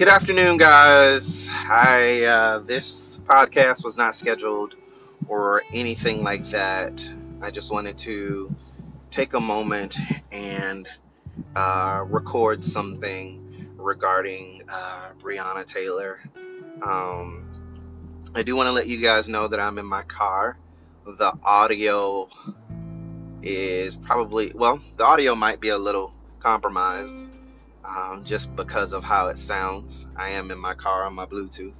Good afternoon, guys. I uh, this podcast was not scheduled or anything like that. I just wanted to take a moment and uh, record something regarding uh, Breonna Taylor. Um, I do want to let you guys know that I'm in my car. The audio is probably well, the audio might be a little compromised um, just because of how it sounds. I am in my car on my Bluetooth.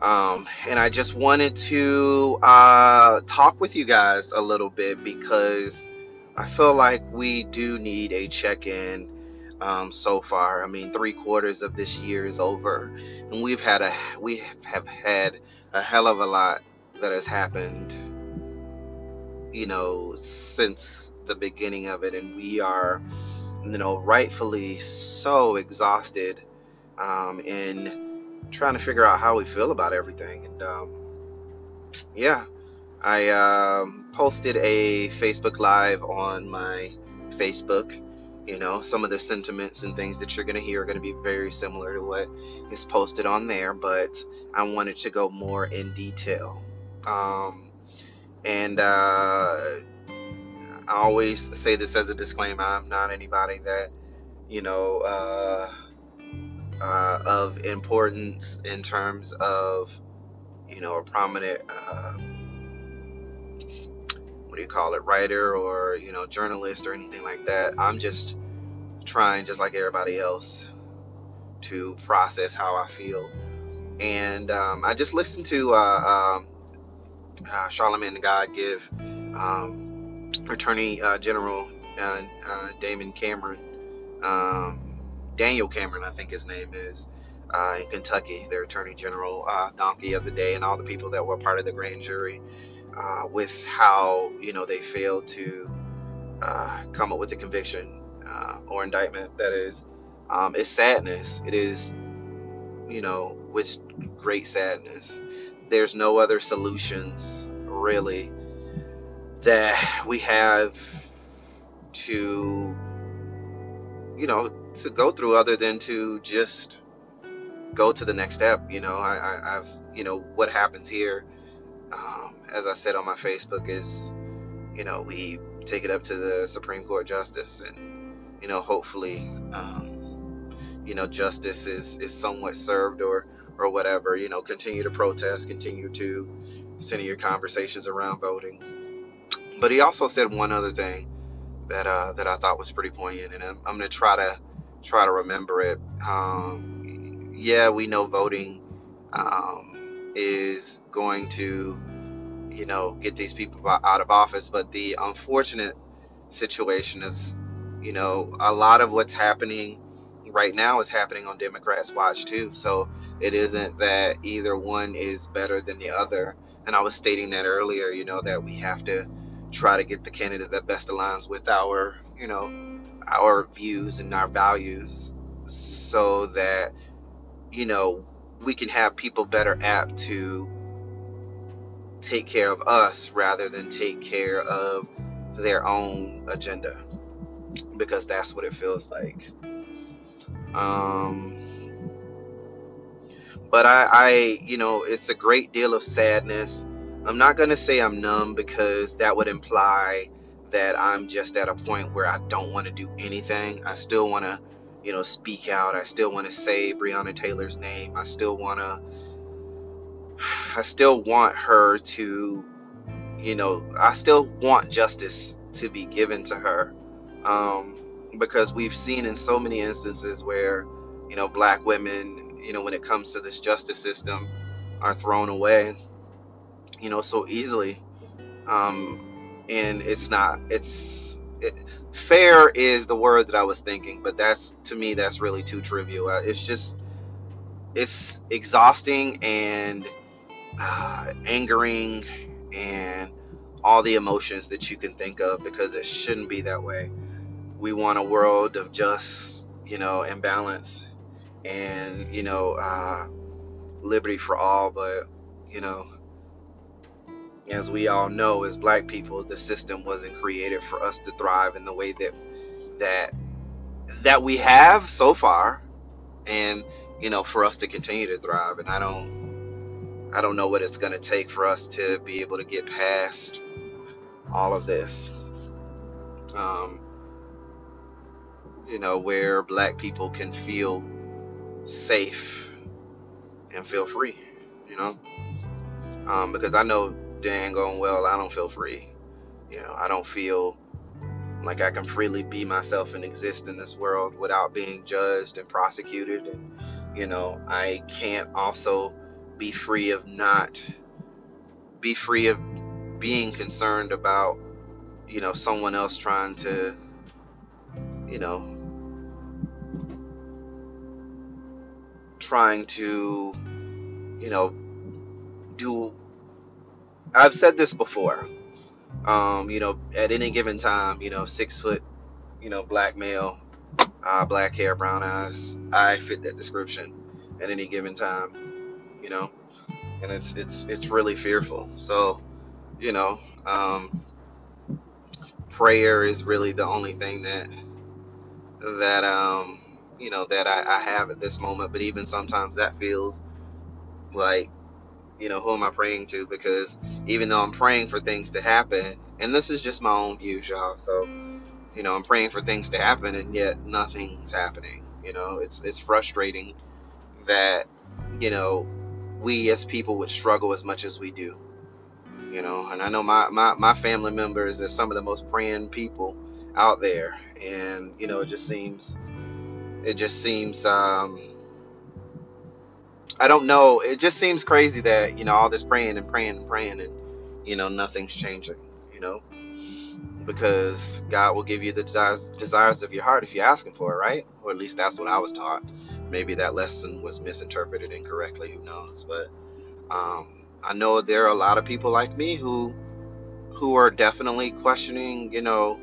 Um, and I just wanted to uh, talk with you guys a little bit because I feel like we do need a check in um, so far. I mean, three quarters of this year is over, and we've had a we have had a hell of a lot that has happened. You know, since the beginning of it, and we are you know, rightfully so exhausted um, in trying to figure out how we feel about everything. And um, yeah, I um, posted a Facebook Live on my Facebook. You know, some of the sentiments and things that you're going to hear are going to be very similar to what is posted on there, but I wanted to go more in detail. Um, and uh, I always say this as a disclaimer. I'm not anybody that, you know, uh, uh, of importance in terms of, you know, a prominent, uh, what do you call it, writer or, you know, journalist or anything like that. I'm just trying, just like everybody else, to process how I feel. And um, I just listened to uh, um, uh, Charlamagne tha God give. Um, Attorney uh, General uh, uh, Damon Cameron, um, Daniel Cameron, I think his name is, uh, in Kentucky, their Attorney General, uh, donkey of the day, and all the people that were part of the grand jury, uh, with how you know they failed to come up with a conviction or indictment. That is, um, it's sadness. It is, you know, with great sadness. There's no other solutions really that we have to you know to go through other than to just go to the next step you know? I, I have you know what happens here um, as I said on my Facebook is you know we take it up to the Supreme Court justice and you know hopefully um, you know justice is is somewhat served or or whatever you know continue to protest continue to center your conversations around voting but he also said one other thing that uh, that I thought was pretty poignant, and I'm, I'm gonna try to try to remember it. Um, yeah, we know voting um, is going to, you know, get these people out of office, but the unfortunate situation is, you know, a lot of what's happening right now is happening on Democrats' watch too. So it isn't that either one is better than the other. And I was stating that earlier, you know, that we have to try to get the candidate that best aligns with our, you know, our views and our values so that, you know, we can have people better apt to take care of us rather than take care of their own agenda because that's what it feels like. Um, but I, I, you know, it's a great deal of sadness I'm not going to say I'm numb because that would imply that I'm just at a point where I don't want to do anything. I still want to, you know, speak out. I still want to say Breonna Taylor's name. I still want to, I still want her to, you know, I still want justice to be given to her. Um, because we've seen in so many instances where, you know, black women, you know, when it comes to this justice system, are thrown away, you know, so easily. Um, and it's not, it's, it, fair is the word that I was thinking, but that's, to me, that's really too trivial. Uh, It's just, it's exhausting and uh, angering and all the emotions that you can think of because it shouldn't be that way. We want a world of just, you know, imbalance and, you know, uh, liberty for all, but, you know, as we all know as black people, the system wasn't created for us to thrive in the way that that that we have so far and you know for us to continue to thrive and I don't I don't know what it's going to take for us to be able to get past all of this. Um, you know, where black people can feel safe and feel free, you know? Um, because I know dang going well, I don't feel free. You know, I don't feel like I can freely be myself and exist in this world without being judged and prosecuted. And, you know, I can't also be free of not, be free of being concerned about, you know, someone else trying to, you know, trying to, you know, do. I've said this before. Um, you know, at any given time, you know, six foot, you know, black male, uh, black hair, brown eyes. I fit that description at any given time, you know, and it's it's it's really fearful. So, you know, um, prayer is really the only thing that that um you know that I, I have at this moment. But even sometimes that feels like you know who am I praying to? Because even though I'm praying for things to happen, and this is just my own views, y'all. So you know I'm praying for things to happen, and yet nothing's happening. You know it's it's frustrating that you know we as people would struggle as much as we do. You know, and I know my my, my family members are some of the most praying people out there, and you know it just seems it just seems um, I don't know. It just seems crazy that you know all this praying and praying and praying and you know nothing's changing. You know, because God will give you the desires, of your heart if you ask Him for it, right? Or at least that's what I was taught. Maybe that lesson was misinterpreted incorrectly. Who knows? But um, I know there are a lot of people like me who who are definitely questioning. You know,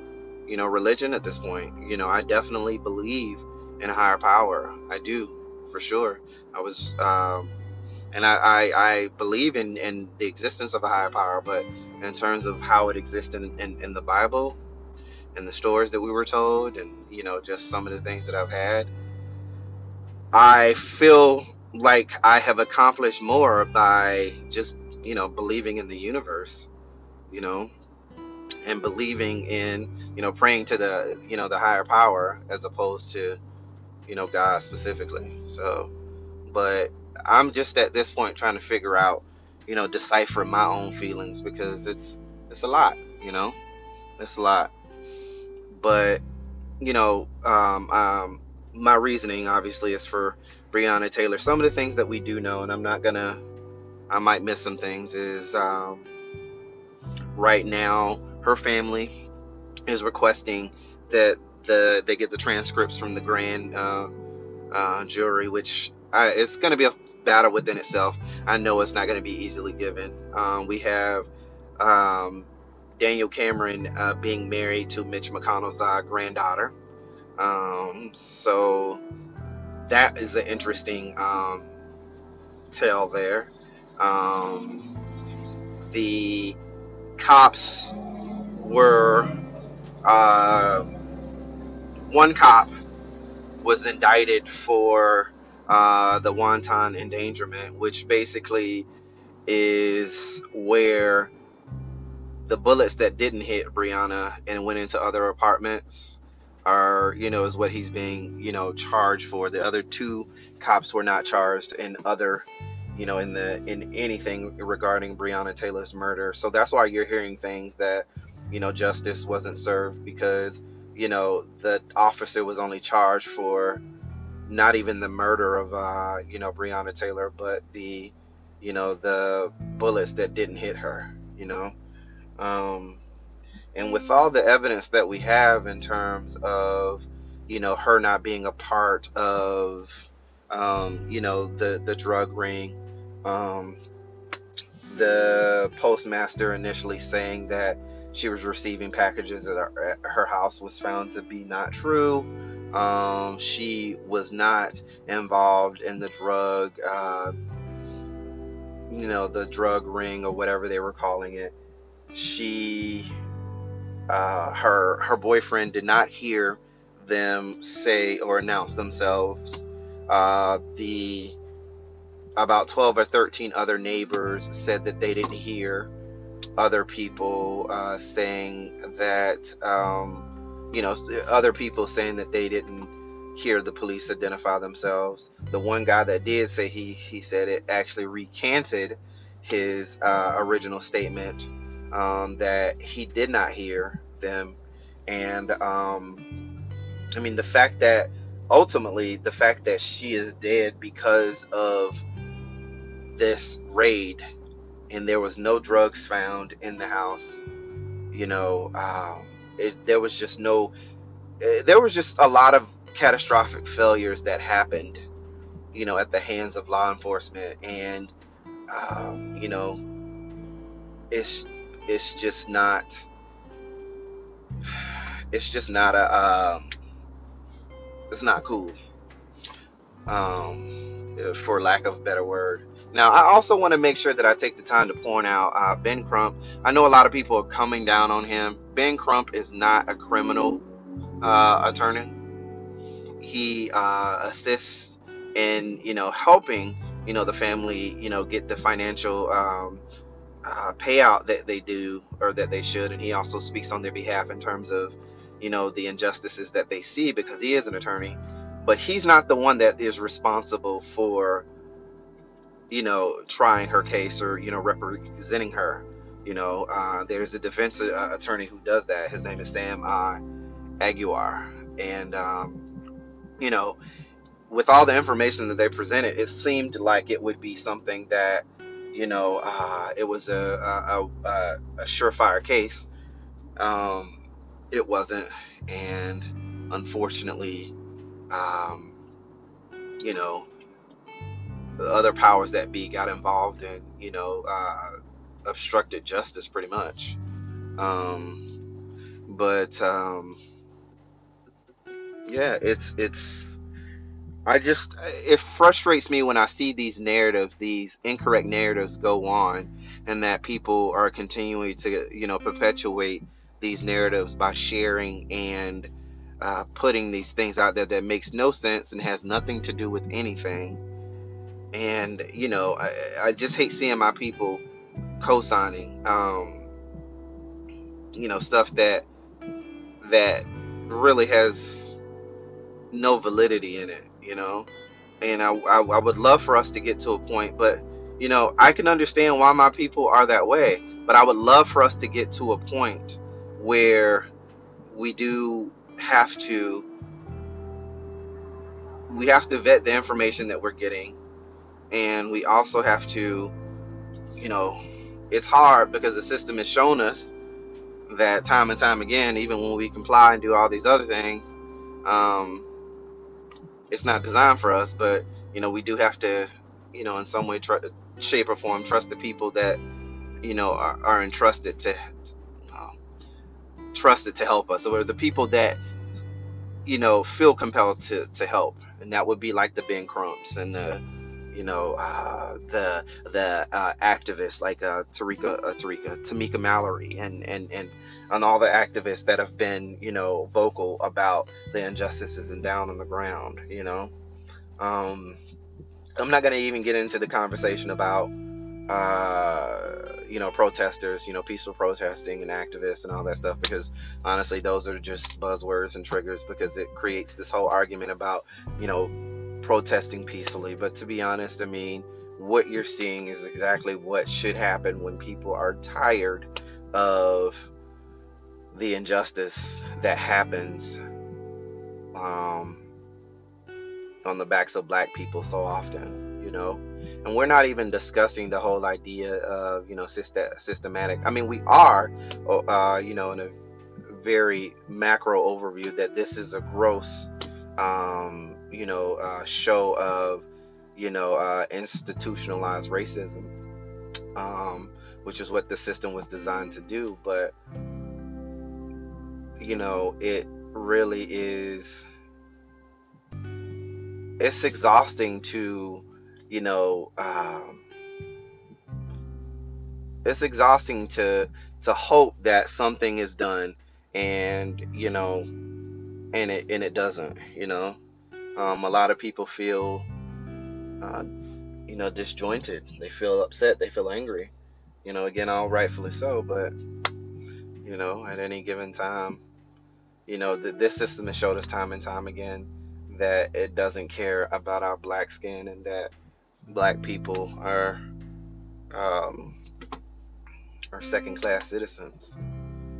you know religion at this point. You know, I definitely believe in a higher power. I do for sure. I was, um, and I, I, I believe in, in the existence of a higher power, but in terms of how it exists in, in, in the Bible and the stories that we were told, and you know, just some of the things that I've had, I feel like I have accomplished more by just, you know, believing in the universe, you know, and believing in, you know, praying to the, you know, the higher power as opposed to, you know, God specifically. So, but I'm just at this point trying to figure out, you know, decipher my own feelings because it's it's a lot, you know, it's a lot. But you know, um, um, my reasoning obviously is for Breonna Taylor. Some of the things that we do know, and I'm not gonna, I might miss some things, is um, right now her family is requesting that the they get the transcripts from the grand uh, uh, jury, which I, it's going to be a battle within itself. I know it's not going to be easily given. Um, we have um, Daniel Cameron uh, being married to Mitch McConnell's uh, granddaughter. Um, so that is an interesting um, tale there. Um, the cops were uh, one cop was indicted for uh, the wanton endangerment, which basically is where the bullets that didn't hit Breonna and went into other apartments are, you know, is what he's being, you know, charged for. The other two cops were not charged in other, you know, in the in anything regarding Breonna Taylor's murder. So that's why you're hearing things that, you know, justice wasn't served because, you know, the officer was only charged for not even the murder of uh, you know Breonna Taylor, but the you know, the bullets that didn't hit her, you know. Um, and with all the evidence that we have in terms of, you know, her not being a part of, um, you know, the the drug ring, um, the postmaster initially saying that she was receiving packages at her, at her house was found to be not true. Um, she was not involved in the drug, uh, you know, the drug ring or whatever they were calling it. She, uh, her her boyfriend did not hear them say or announce themselves. Uh, the about 12 or 13 other neighbors said that they didn't hear other people uh, saying that, um, you know, other people saying that they didn't hear the police identify themselves. The one guy that did say he he said it actually recanted his uh, original statement um, that he did not hear them, and um, I mean the fact that ultimately the fact that she is dead because of this raid and there was no drugs found in the house. You know, um, it, there was just no, uh, there was just a lot of catastrophic failures that happened, you know, at the hands of law enforcement, and um, you know, it's it's just not, it's just not a, um, it's not cool, um, for lack of a better word. Now, I also want to make sure that I take the time to point out uh, Ben Crump. I know a lot of people are coming down on him. Ben Crump is not a criminal uh, attorney. He uh, assists in, you know, helping, you know, the family, you know, get the financial um, uh, payout that they do or that they should. And he also speaks on their behalf in terms of, you know, the injustices that they see because he is an attorney. But he's not the one that is responsible for you know, trying her case or, you know, representing her. You know, uh, there's a defense uh, attorney who does that. His name is Sam uh. And, um, you know, with all the information that they presented, it seemed like it would be something that, you know, uh, it was a, a, a, a surefire case. Um, it wasn't. And unfortunately, um, you know, other powers that be got involved and you know uh, obstructed justice pretty much. Um, but um, yeah, it's it's. I just it frustrates me when I see these narratives, these incorrect narratives go on, and that people are continuing to you know perpetuate these narratives by sharing and uh, putting these things out there that makes no sense and has nothing to do with anything and you know I, I just hate seeing my people co-signing um you know stuff that that really has no validity in it you know? And I, I, I would love for us to get to a point but you know i can understand why my people are that way but i would love for us to get to a point where we do have to we have to vet the information that we're getting and we also have to you know it's hard because the system has shown us that time and time again even when we comply and do all these other things um, it's not designed for us. But you know we do have to you know in some way try, shape or form trust the people that you know are, are entrusted to uh, trusted to help us or the people that you know feel compelled to to help. And that would be like the ben crumps and the you know, uh, the the uh, activists like uh, Tarika, uh, Tarika, Tamika Mallory, and and and and all the activists that have been, you know, vocal about the injustices and down on the ground. You know, um, I'm not gonna even get into the conversation about, uh, you know, protesters, you know, peaceful protesting and activists and all that stuff because honestly, those are just buzzwords and triggers because it creates this whole argument about, you know protesting peacefully. But to be honest, I mean, what you're seeing is exactly what should happen when people are tired of the injustice that happens um, on the backs of black people so often, you know. and we're not even discussing the whole idea of you know systematic i mean we are uh, you know in a very macro overview that this is a gross um, you know uh, show of you know uh, institutionalized racism um, which is what the system was designed to do. But you know it really is it's exhausting to you know um, it's exhausting to to hope that something is done and you know and it and it doesn't you know um, a lot of people feel uh, you know disjointed. They feel upset. They feel angry. You know again all rightfully so but you know at any given time you know th- this system has showed us time and time again that it doesn't care about our black skin and that black people are um, are second class citizens.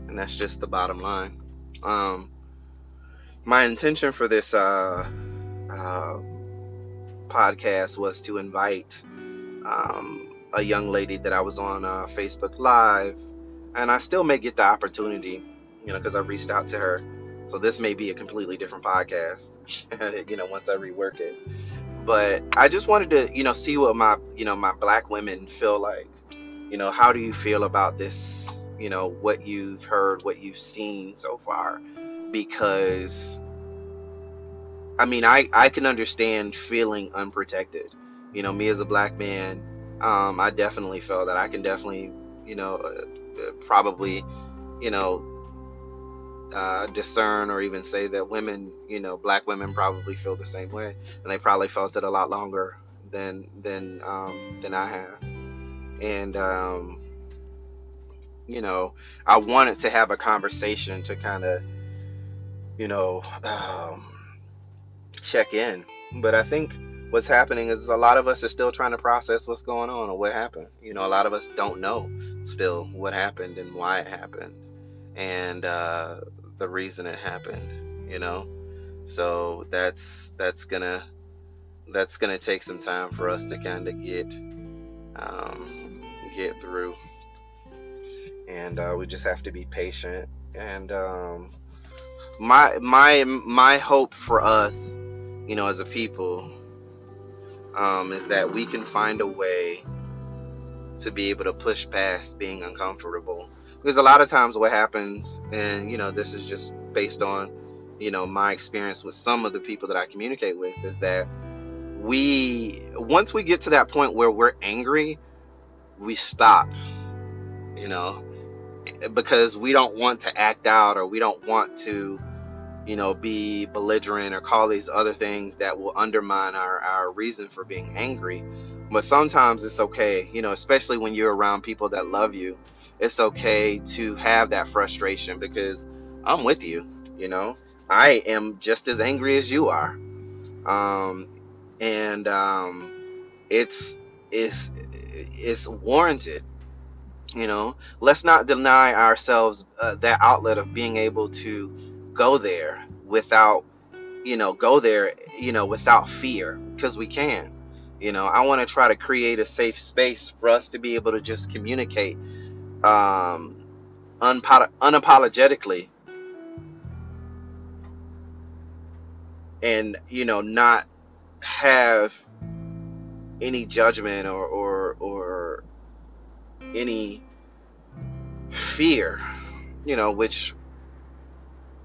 And that's just the bottom line. Um, my intention for this uh, uh, podcast was to invite um, a young lady that I was on uh, Facebook Live, and I still may get the opportunity, you know, because I reached out to her so this may be a completely different podcast, and you know, once I rework it. But I just wanted to, you know, see what my, you know, my black women feel like. You know, how do you feel about this, you know, what you've heard, what you've seen so far? Because I mean, I I can understand feeling unprotected. You know, me as a black man, um, I definitely felt that I can definitely, you know, uh, probably, you know, uh, discern or even say that women, you know, black women probably feel the same way, and they probably felt it a lot longer than than um, than I have. And um, you know, I wanted to have a conversation to kind of, you know, um, check in. But I think what's happening is a lot of us are still trying to process what's going on or what happened. You know, a lot of us don't know still what happened and why it happened. And uh, the reason it happened, you know. So that's that's gonna that's gonna take some time for us to kind of get um, get through, and uh, we just have to be patient. And um, my my my hope for us, you know, as a people, um, is that we can find a way to be able to push past being uncomfortable. Because a lot of times what happens and you know this is just based on you know my experience with some of the people that i communicate with is that we once we get to that point where we're angry we stop you know because we don't want to act out or we don't want to you know be belligerent or call these other things that will undermine our our reason for being angry but sometimes it's okay you know especially when you're around people that love you it's okay to have that frustration because I'm with you. You know, I am just as angry as you are, um, and um, it's it's it's warranted. You know, let's not deny ourselves uh, that outlet of being able to go there without, you know, go there, you know, without fear because we can. You know, I want to try to create a safe space for us to be able to just communicate um, unapologetically and you know not have any judgment or or or any fear you know which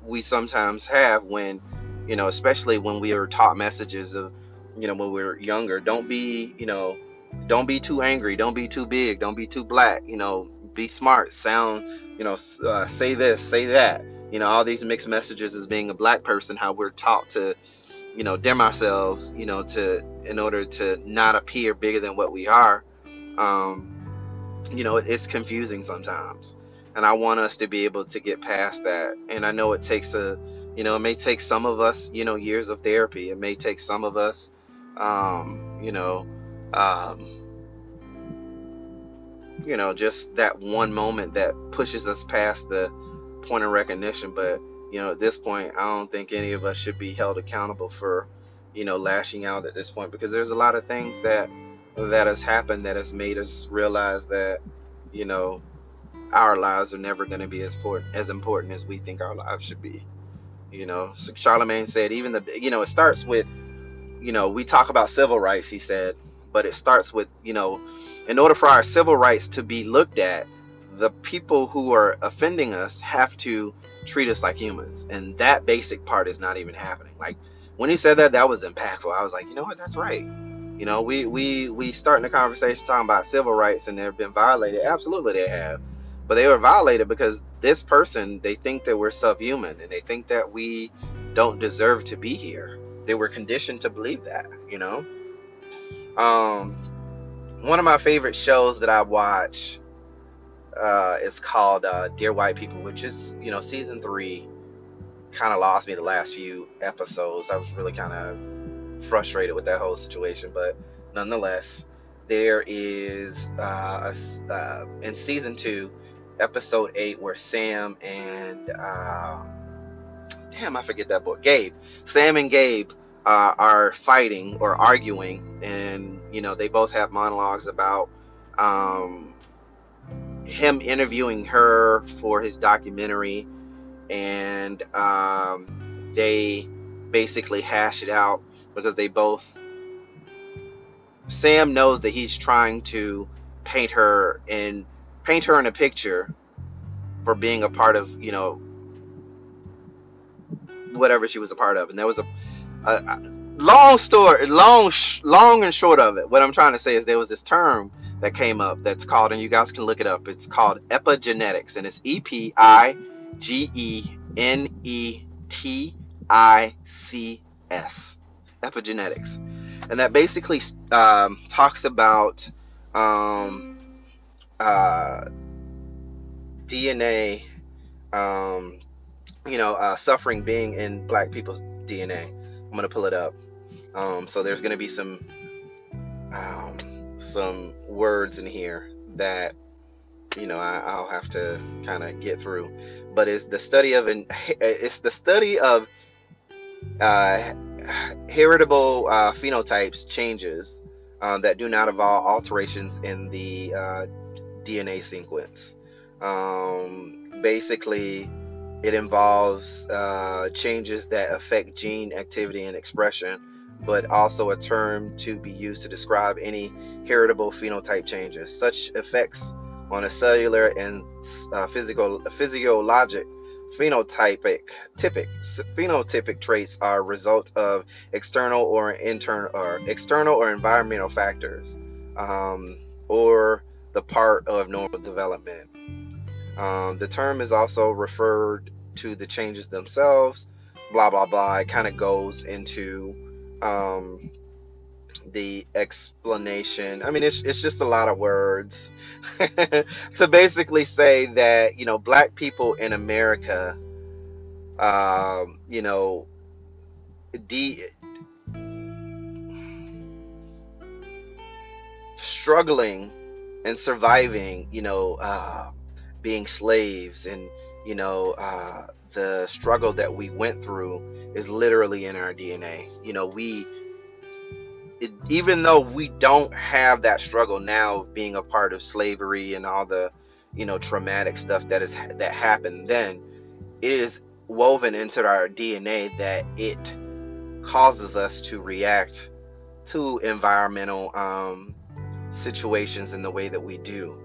we sometimes have when you know especially when we are taught messages of you know when we we're younger don't be you know don't be too angry don't be too big don't be too black you know be smart, sound, you know, uh, say this, say that. You know, all these mixed messages as being a black person, how we're taught to, you know, dim ourselves, you know, to in order to not appear bigger than what we are. Um, you know, it's confusing sometimes, and I want us to be able to get past that. And I know it takes a, you know, it may take some of us, you know, years of therapy. It may take some of us, um, you know, um, you know, just that one moment that pushes us past the point of recognition. But, you know, at this point, I don't think any of us should be held accountable for, you know, lashing out at this point because there's a lot of things that that has happened that has made us realize that, you know, our lives are never going to be as important as important as we think our lives should be. You know, so Charlamagne said even the you know it starts with, you know, we talk about civil rights. He said, but it starts with you know, in order for our civil rights to be looked at, the people who are offending us have to treat us like humans, and that basic part is not even happening. Like when he said that, that was impactful. I was like, you know what, that's right. You know, we we we starting the conversation talking about civil rights and they've been violated. Absolutely, they have but they were violated because this person they think that we're subhuman and they think that we don't deserve to be here. They were conditioned to believe that you know? Um one of my favorite shows that i watch uh is called uh dear white people which is you know season three kind of lost me the last few episodes. I was really kind of frustrated with that whole situation but nonetheless there is uh, a, uh in season two episode eight where Sam and uh, damn, I forget that boy, Gabe. Sam and Gabe uh, are fighting or arguing, and you know they both have monologues about um, him interviewing her for his documentary, and um, they basically hash it out because they both. Sam knows that he's trying to paint her in paint her in a picture for being a part of you know whatever she was a part of. And there was a, a, a long story long long and short of it. What i'm trying to say is there was this term that came up that's called and you guys can look it up. It's called epigenetics and it's e-p-i-g-e-n-e-t-i-c-s epigenetics. And that basically um, talks about um, uh, DNA, um, you know, uh, suffering being in black people's DNA. I'm gonna pull it up. Um, so there's gonna be some um, some words in here that you know I, will have to kind of get through. But it's the study of an it's the study of uh, heritable uh, phenotypes changes um, that do not involve alterations in the uh, DNA sequence. Um, basically, it involves uh, changes that affect gene activity and expression, but also a term to be used to describe any heritable phenotype changes. Such effects on a cellular and uh, physical physiologic phenotypic typic phenotypic traits are a result of external or internal or external or environmental factors um, or the part of normal development. Um, the term is also referred to the changes themselves, blah, blah, blah. It kind of goes into um, the explanation. I mean, it's, it's just a lot of words to basically say that, you know, black people in America, um, you know, de- struggling and surviving, you know, uh, being slaves and, you know, uh, the struggle that we went through is literally in our DNA. You know, we, it, even though we don't have that struggle now, being a part of slavery and all the, you know, traumatic stuff that is that happened then, it is woven into our DNA that it causes us to react to environmental um, situations in the way that we do.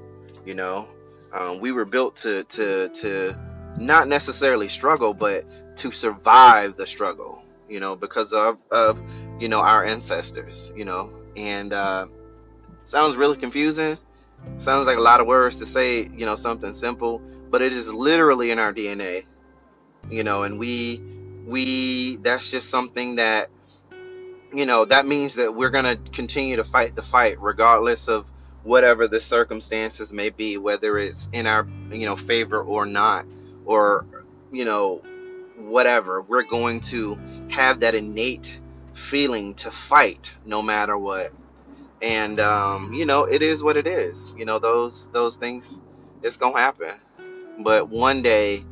You know, um, we were built to to to not necessarily struggle, but to survive the struggle. You know, because of of you know our ancestors. You know, and uh, sounds really confusing. Sounds like a lot of words to say. You know, something simple, but it is literally in our DNA. You know, and we we that's just something that you know, that means that we're going to continue to fight the fight regardless of whatever the circumstances may be, whether it's in our, you know, favor or not, or, you know, whatever. We're going to have that innate feeling to fight no matter what. And, um, you know, it is what it is. You know, those, those things, it's going to happen. But one day,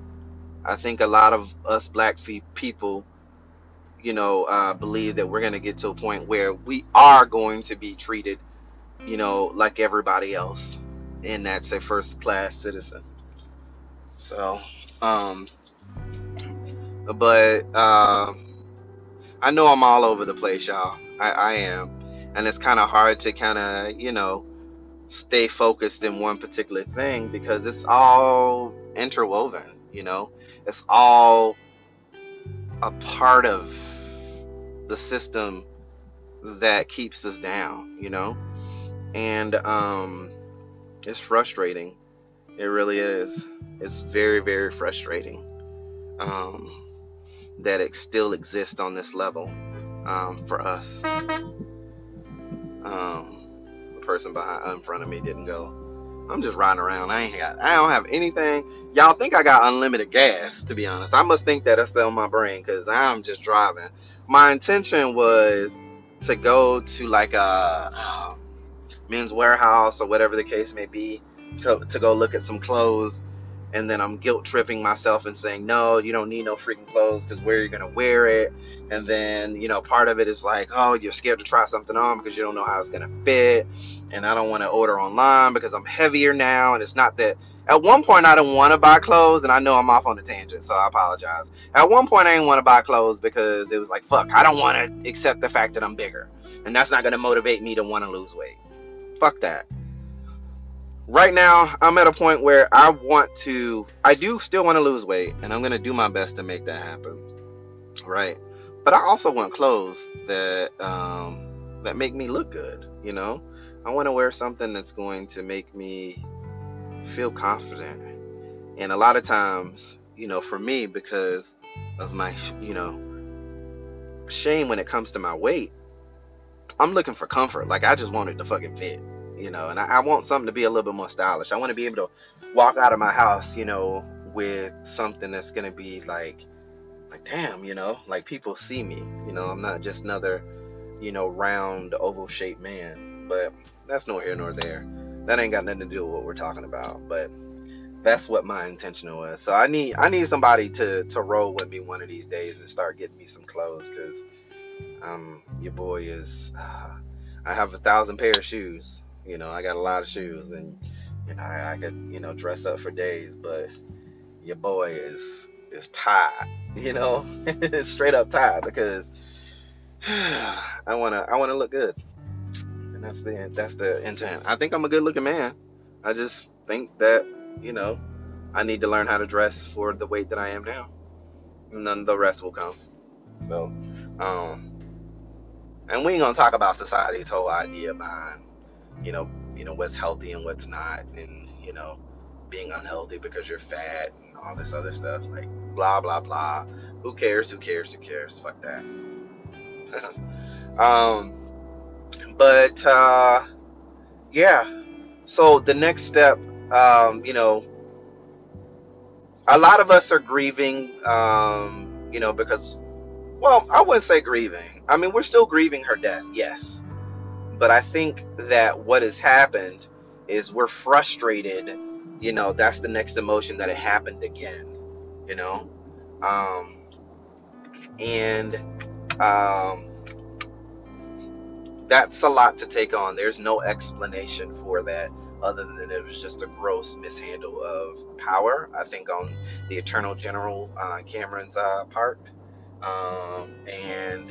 I think a lot of us black people you know, uh, believe that we're going to get to a point where we are going to be treated you know, like everybody else, and that's a first class citizen. So, um, but um, I know I'm all over the place, y'all. I, I am, and it's kind of hard to kind of, you know, stay focused in one particular thing because it's all interwoven. You know, it's all a part of the system that keeps us down, you know? And um it's frustrating. It really is. It's very, very frustrating. Um that it still exists on this level um, for us. Um, the person behind in front of me didn't go. I'm just riding around. I ain't got. I don't have anything. Y'all think I got unlimited gas? To be honest, I must think that that's still in my brain because I'm just driving. My intention was to go to like a uh, Men's Wearhouse or whatever the case may be to, to go look at some clothes and then I'm guilt tripping myself and saying, no, you don't need no freaking clothes because where you're gonna wear it. And then, you know, part of it is like, oh, you're scared to try something on because you don't know how it's gonna fit. And I don't want to order online because I'm heavier now. And it's not that at one point I didn't want to buy clothes, and I know I'm off on a tangent, so I apologize. At one point I didn't want to buy clothes because it was like, fuck, I don't want to accept the fact that I'm bigger. And that's not gonna motivate me to want to lose weight. Fuck that right now I'm at a point where I want to I do still want to lose weight and I'm going to do my best to make that happen. Right? But I also want clothes that um that make me look good, you know? I want to wear something that's going to make me feel confident. And a lot of times, you know, for me because of my, you know, shame when it comes to my weight, I'm looking for comfort. Like I just want it to fucking fit you know, and I, I want something to be a little bit more stylish. I want to be able to walk out of my house, you know, with something that's gonna be like, like damn, you know, like people see me. You know, I'm not just another, you know, round oval shaped man. But that's nor here nor there. That ain't got nothing to do with what we're talking about. But that's what my intention was. So I need I need somebody to to roll with me one of these days and start getting me some clothes because um your boy is uh, I have a thousand pair of shoes you know, I got a lot of shoes and you know, I, I could, you know, dress up for days, but your boy is is tied. you know, straight up tied because I wanna I wanna look good. And that's the that's the intent. I think I'm a good looking man. I just think that, you know, I need to learn how to dress for the weight that I am now. And then the rest will come. So, um and we ain't gonna talk about society's whole idea behind you know, you know what's healthy and what's not, and you know, being unhealthy because you're fat and all this other stuff. Like blah blah blah. Who cares? Who cares? Who cares? Fuck that. Um, but uh, yeah. So the next step, um, you know, a lot of us are grieving, um, you know, because, well, I wouldn't say grieving. I mean, we're still grieving her death, yes. But I think that what has happened is we're frustrated. You know, that's the next emotion that it happened again. You know, um, and um, that's a lot to take on. There's no explanation for that other than it was just a gross mishandle of power. I think on the Attorney General uh, Cameron's uh, part, um, and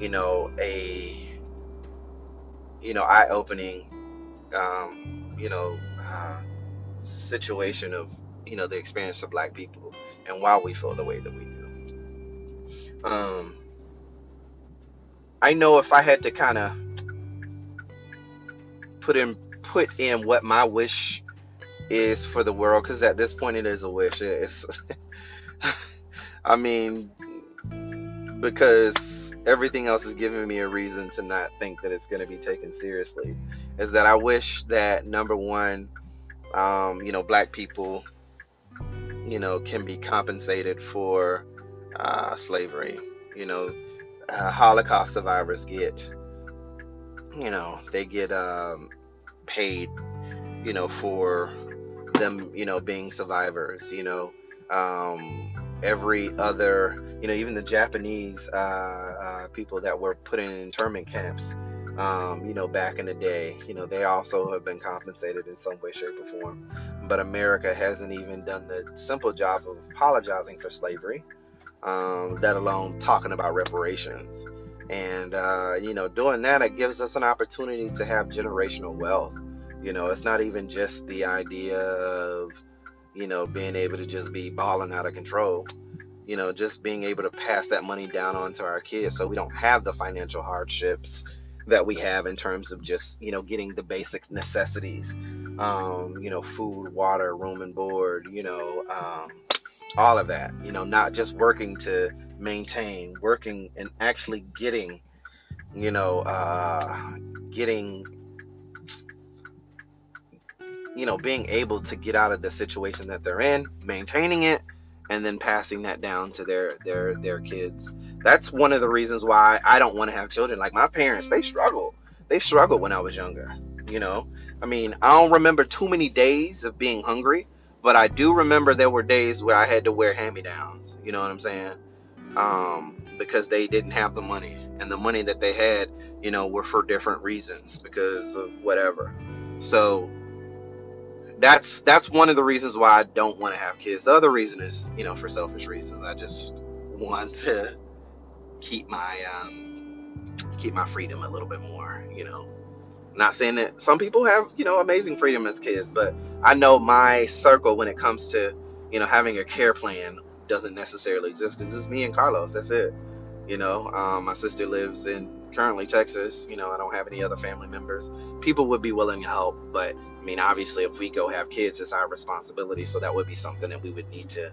you know a you know, eye opening, um, you know, uh, situation of, you know, the experience of black people and why we feel the way that we do. Um, I know if I had to kind of put in put in what my wish is for the world, because at this point it is a wish. It's, I mean, because everything else is giving me a reason to not think that it's going to be taken seriously is that I wish that number one, um, you know, black people, you know, can be compensated for uh, slavery. You know, uh, Holocaust survivors get, you know, they get um, paid, you know, for them, you know, being survivors. You know, um, every other, you know, even the Japanese uh, uh, people that were put in internment camps, Um, you know, back in the day, you know, they also have been compensated in some way, shape, or form. But America hasn't even done the simple job of apologizing for slavery, um, let alone talking about reparations. And, uh, you know, doing that, it gives us an opportunity to have generational wealth. You know, it's not even just the idea of, you know, being able to just be balling out of control. You know, just being able to pass that money down onto our kids so we don't have the financial hardships that we have in terms of just, you know, getting the basic necessities. Um, you know, food, water, room and board, you know, um, all of that. You know, not just working to maintain, working and actually getting, you know, uh, getting you know, being able to get out of the situation that they're in, maintaining it, and then passing that down to their their their kids. That's one of the reasons why I don't want to have children. Like my parents, they struggled. They struggled when I was younger. You know, I mean, I don't remember too many days of being hungry, but I do remember there were days where I had to wear hand-me-downs. You know what I'm saying? Um, because they didn't have the money, and the money that they had, you know, were for different reasons because of whatever. So that's that's one of the reasons why I don't want to have kids. The other reason is, you know, for selfish reasons. I just want to keep my um, keep my freedom a little bit more. You know, not saying that some people have you know amazing freedom as kids, but I know my circle when it comes to you know having a care plan doesn't necessarily exist. It's just me and Carlos. That's it. You know, um, my sister lives in currently Texas. You know, I don't have any other family members. People would be willing to help, but I mean, obviously, if we go have kids, it's our responsibility. So that would be something that we would need to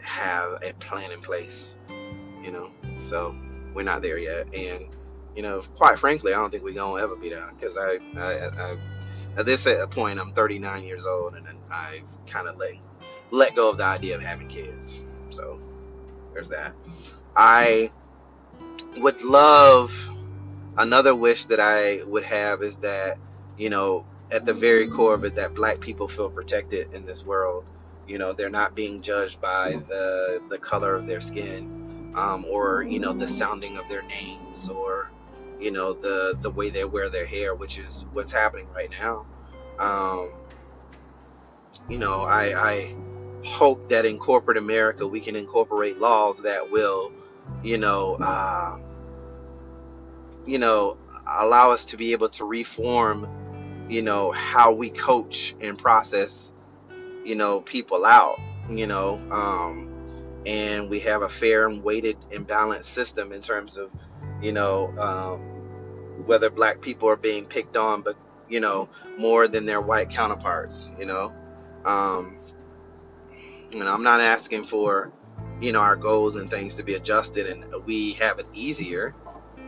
have a plan in place, you know. So we're not there yet, and you know, quite frankly, I don't think we're gonna ever be there because I, I, I, at this point, I'm 39 years old, and I've kind of let let go of the idea of having kids. So there's that. I would love another wish that I would have is that you know at the very core of it that black people feel protected in this world. You know, they're not being judged by the the color of their skin, um, or you know the sounding of their names, or you know the the way they wear their hair, which is what's happening right now. Um, you know, I, I hope that in corporate America we can incorporate laws that will, you know, uh, you know, allow us to be able to reform you know how we coach and process you know people out you know um and we have a fair and weighted and balanced system in terms of you know um whether black people are being picked on but you know more than their white counterparts you know um and i'm not asking for you know our goals and things to be adjusted and we have it easier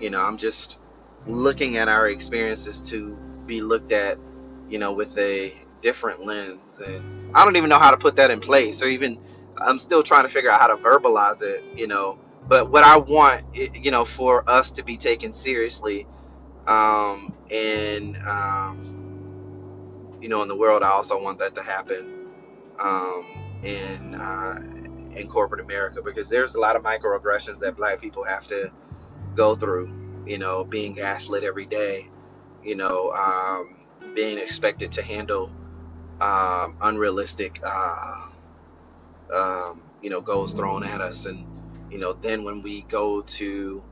you know i'm just looking at our experiences to be looked at, you know, with a different lens. And I don't even know how to put that in place, or even I'm still trying to figure out how to verbalize it, you know. But what I want, you know, for us to be taken seriously, um, and um, you know, in the world, I also want that to happen um, in uh, in corporate America because there's a lot of microaggressions that Black people have to go through. You know, being gaslit every day you know, um, being expected to handle um, unrealistic, uh, um, you know, goals thrown at us. And, you know, then when we go to,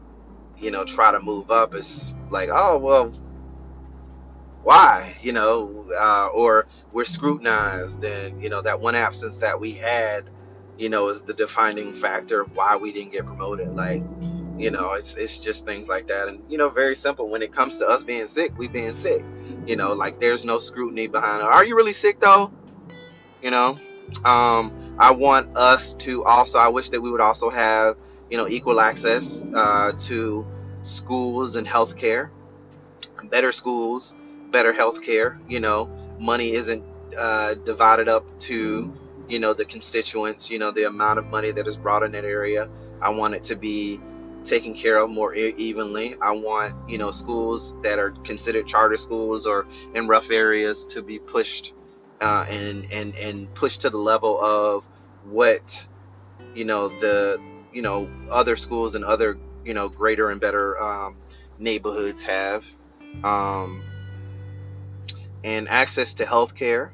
you know, try to move up, it's like, oh, well, why, you know, uh, or we're scrutinized. And, you know, that one absence that we had, you know, is the defining factor of why we didn't get promoted. Like, you know, it's it's just things like that, and you know, very simple. When it comes to us being sick, we being sick. You know, like there's no scrutiny behind it. Are you really sick though? You know, um, I want us to also. I wish that we would also have you know equal access uh, to schools and healthcare, better schools, better healthcare. You know, money isn't uh, divided up to you know the constituents. You know, the amount of money that is brought in that area. I want it to be taken care of more evenly. I want, you know, schools that are considered charter schools or in rough areas to be pushed uh, and and and pushed to the level of what, you know, the you know other schools and other you know greater and better um, neighborhoods have, um, and access to health care,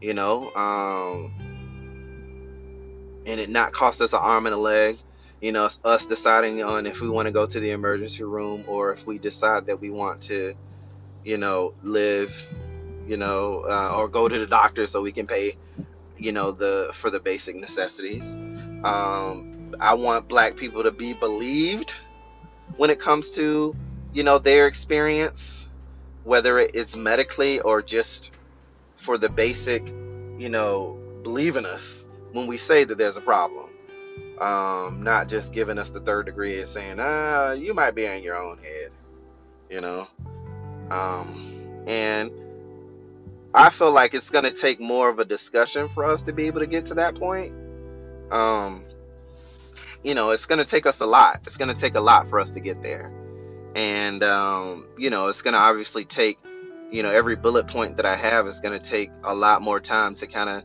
you know, um, and it not cost us an arm and a leg. You know, us deciding on if we want to go to the emergency room or if we decide that we want to, you know, live, you know, uh, or go to the doctor so we can pay, you know, the for the basic necessities. Um, I want black people to be believed when it comes to, you know, their experience, whether it's medically or just for the basic, you know, believing us when we say that there's a problem. Um, not just giving us the third degree and saying, ah, you might be in your own head, you know. Um, and I feel like it's gonna take more of a discussion for us to be able to get to that point. Um, you know, it's gonna take us a lot. It's gonna take a lot for us to get there, and um, you know, it's gonna obviously take, you know, every bullet point that I have is gonna take a lot more time to kind of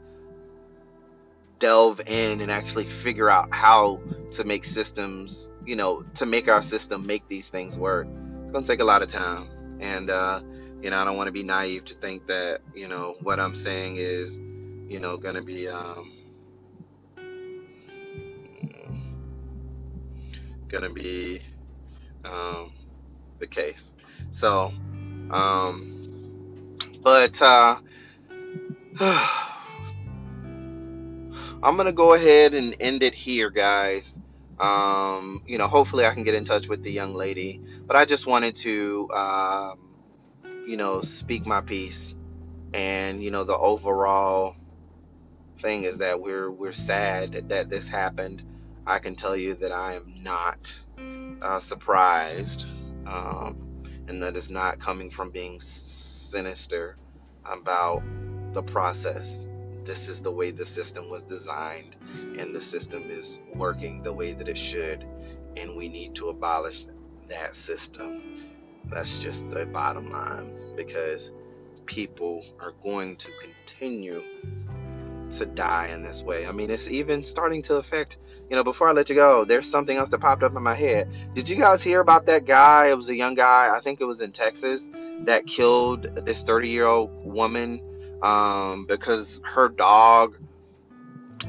delve in and actually figure out how to make systems, you know, to make our system make these things work. It's gonna take a lot of time, and uh, you know, I don't want to be naive to think that you know what I'm saying is, you know, gonna be um, gonna be um, the case. So, um, but uh, I'm gonna go ahead and end it here, guys. Um, you know, hopefully I can get in touch with the young lady, but I just wanted to, um, you know, speak my piece. And you know, the overall thing is that we're we're sad that this happened I can tell you that I am not uh, surprised, um, and that is not coming from being sinister about the process. This is the way the system was designed, and the system is working the way that it should, and we need to abolish that system. That's just the bottom line because people are going to continue to die in this way. I mean, it's even starting to affect you know, before I let you go, there's something else that popped up in my head. Did you guys hear about that guy? It was a young guy, I think it was in Texas, that killed this 30 year old woman um, because her dog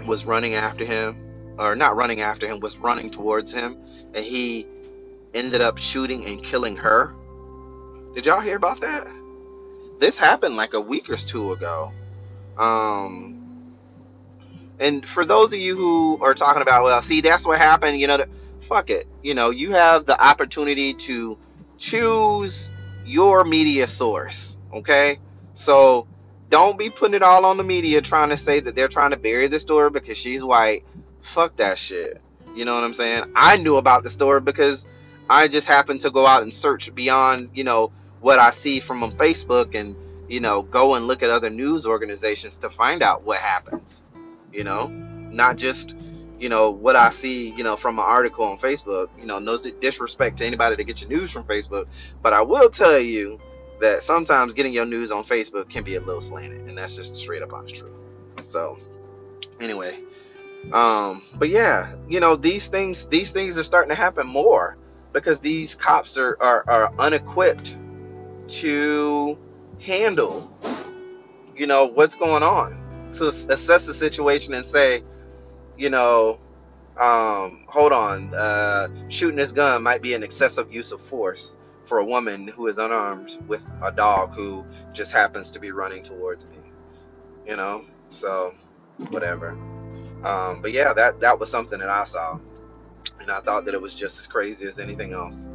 was running after him, or not running after him, was running towards him, and he ended up shooting and killing her. Did y'all hear about that? This happened like a week or two ago. Um, and for those of you who are talking about, well, see, that's what happened, you know, the, fuck it. You know, you have the opportunity to choose your media source, okay? So don't be putting it all on the media trying to say that they're trying to bury the story because she's white. Fuck that shit. You know what I'm saying? I knew about the story because I just happened to go out and search beyond, you know, what I see from on Facebook and, you know, go and look at other news organizations to find out what happens you know, not just you know what I see, you know, from an article on Facebook. You know, no disrespect to anybody that gets your news from Facebook, but I will tell you that sometimes getting your news on Facebook can be a little slanted, and that's just straight up honest truth. So, anyway, um, but yeah, you know, these things these things are starting to happen more because these cops are are, are unequipped to handle, you know, what's going on to assess the situation and say, you know, um, hold on, uh, shooting this gun might be an excessive use of force for a woman who is unarmed with a dog who just happens to be running towards me. You know, so whatever. Um, but yeah, that that was something that I saw, and I thought that it was just as crazy as anything else.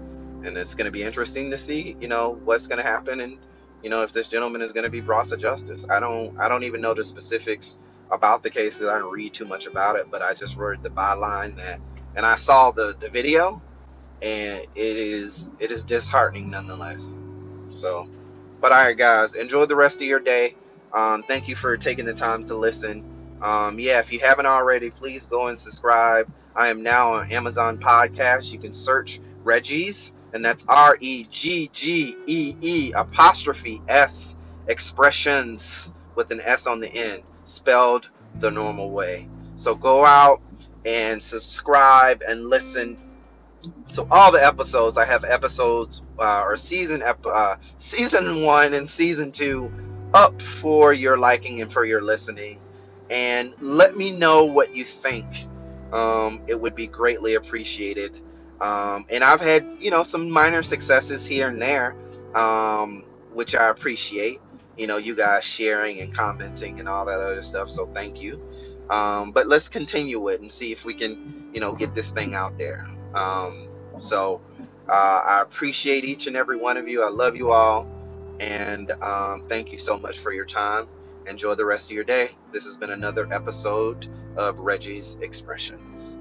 And it's going to be interesting to see, you know, what's going to happen and you know, if this gentleman is going to be brought to justice. I don't, I don't even know the specifics about the cases. I didn't read too much about it, but I just read the byline that, and I saw the the video, and it is it is disheartening nonetheless. So, but all right, guys, enjoy the rest of your day. Um, thank you for taking the time to listen. Um, yeah, if you haven't already, please go and subscribe. I am now on Amazon Podcast. You can search Reggee's and that's R E G G E E apostrophe S expressions with an S on the end, spelled the normal way. So go out and subscribe and listen to all the episodes I have episodes uh, or season ep- uh, season one and season two up for your liking and for your listening, and let me know what you think. Um, it would be greatly appreciated. Um, and I've had you know some minor successes here and there, um, which I appreciate. You know, you guys sharing and commenting and all that other stuff. So thank you. Um, but let's continue it and see if we can, you know, get this thing out there. Um, so uh, I appreciate each and every one of you. I love you all. And um, thank you so much for your time. Enjoy the rest of your day. This has been another episode of Reggee's Expressions.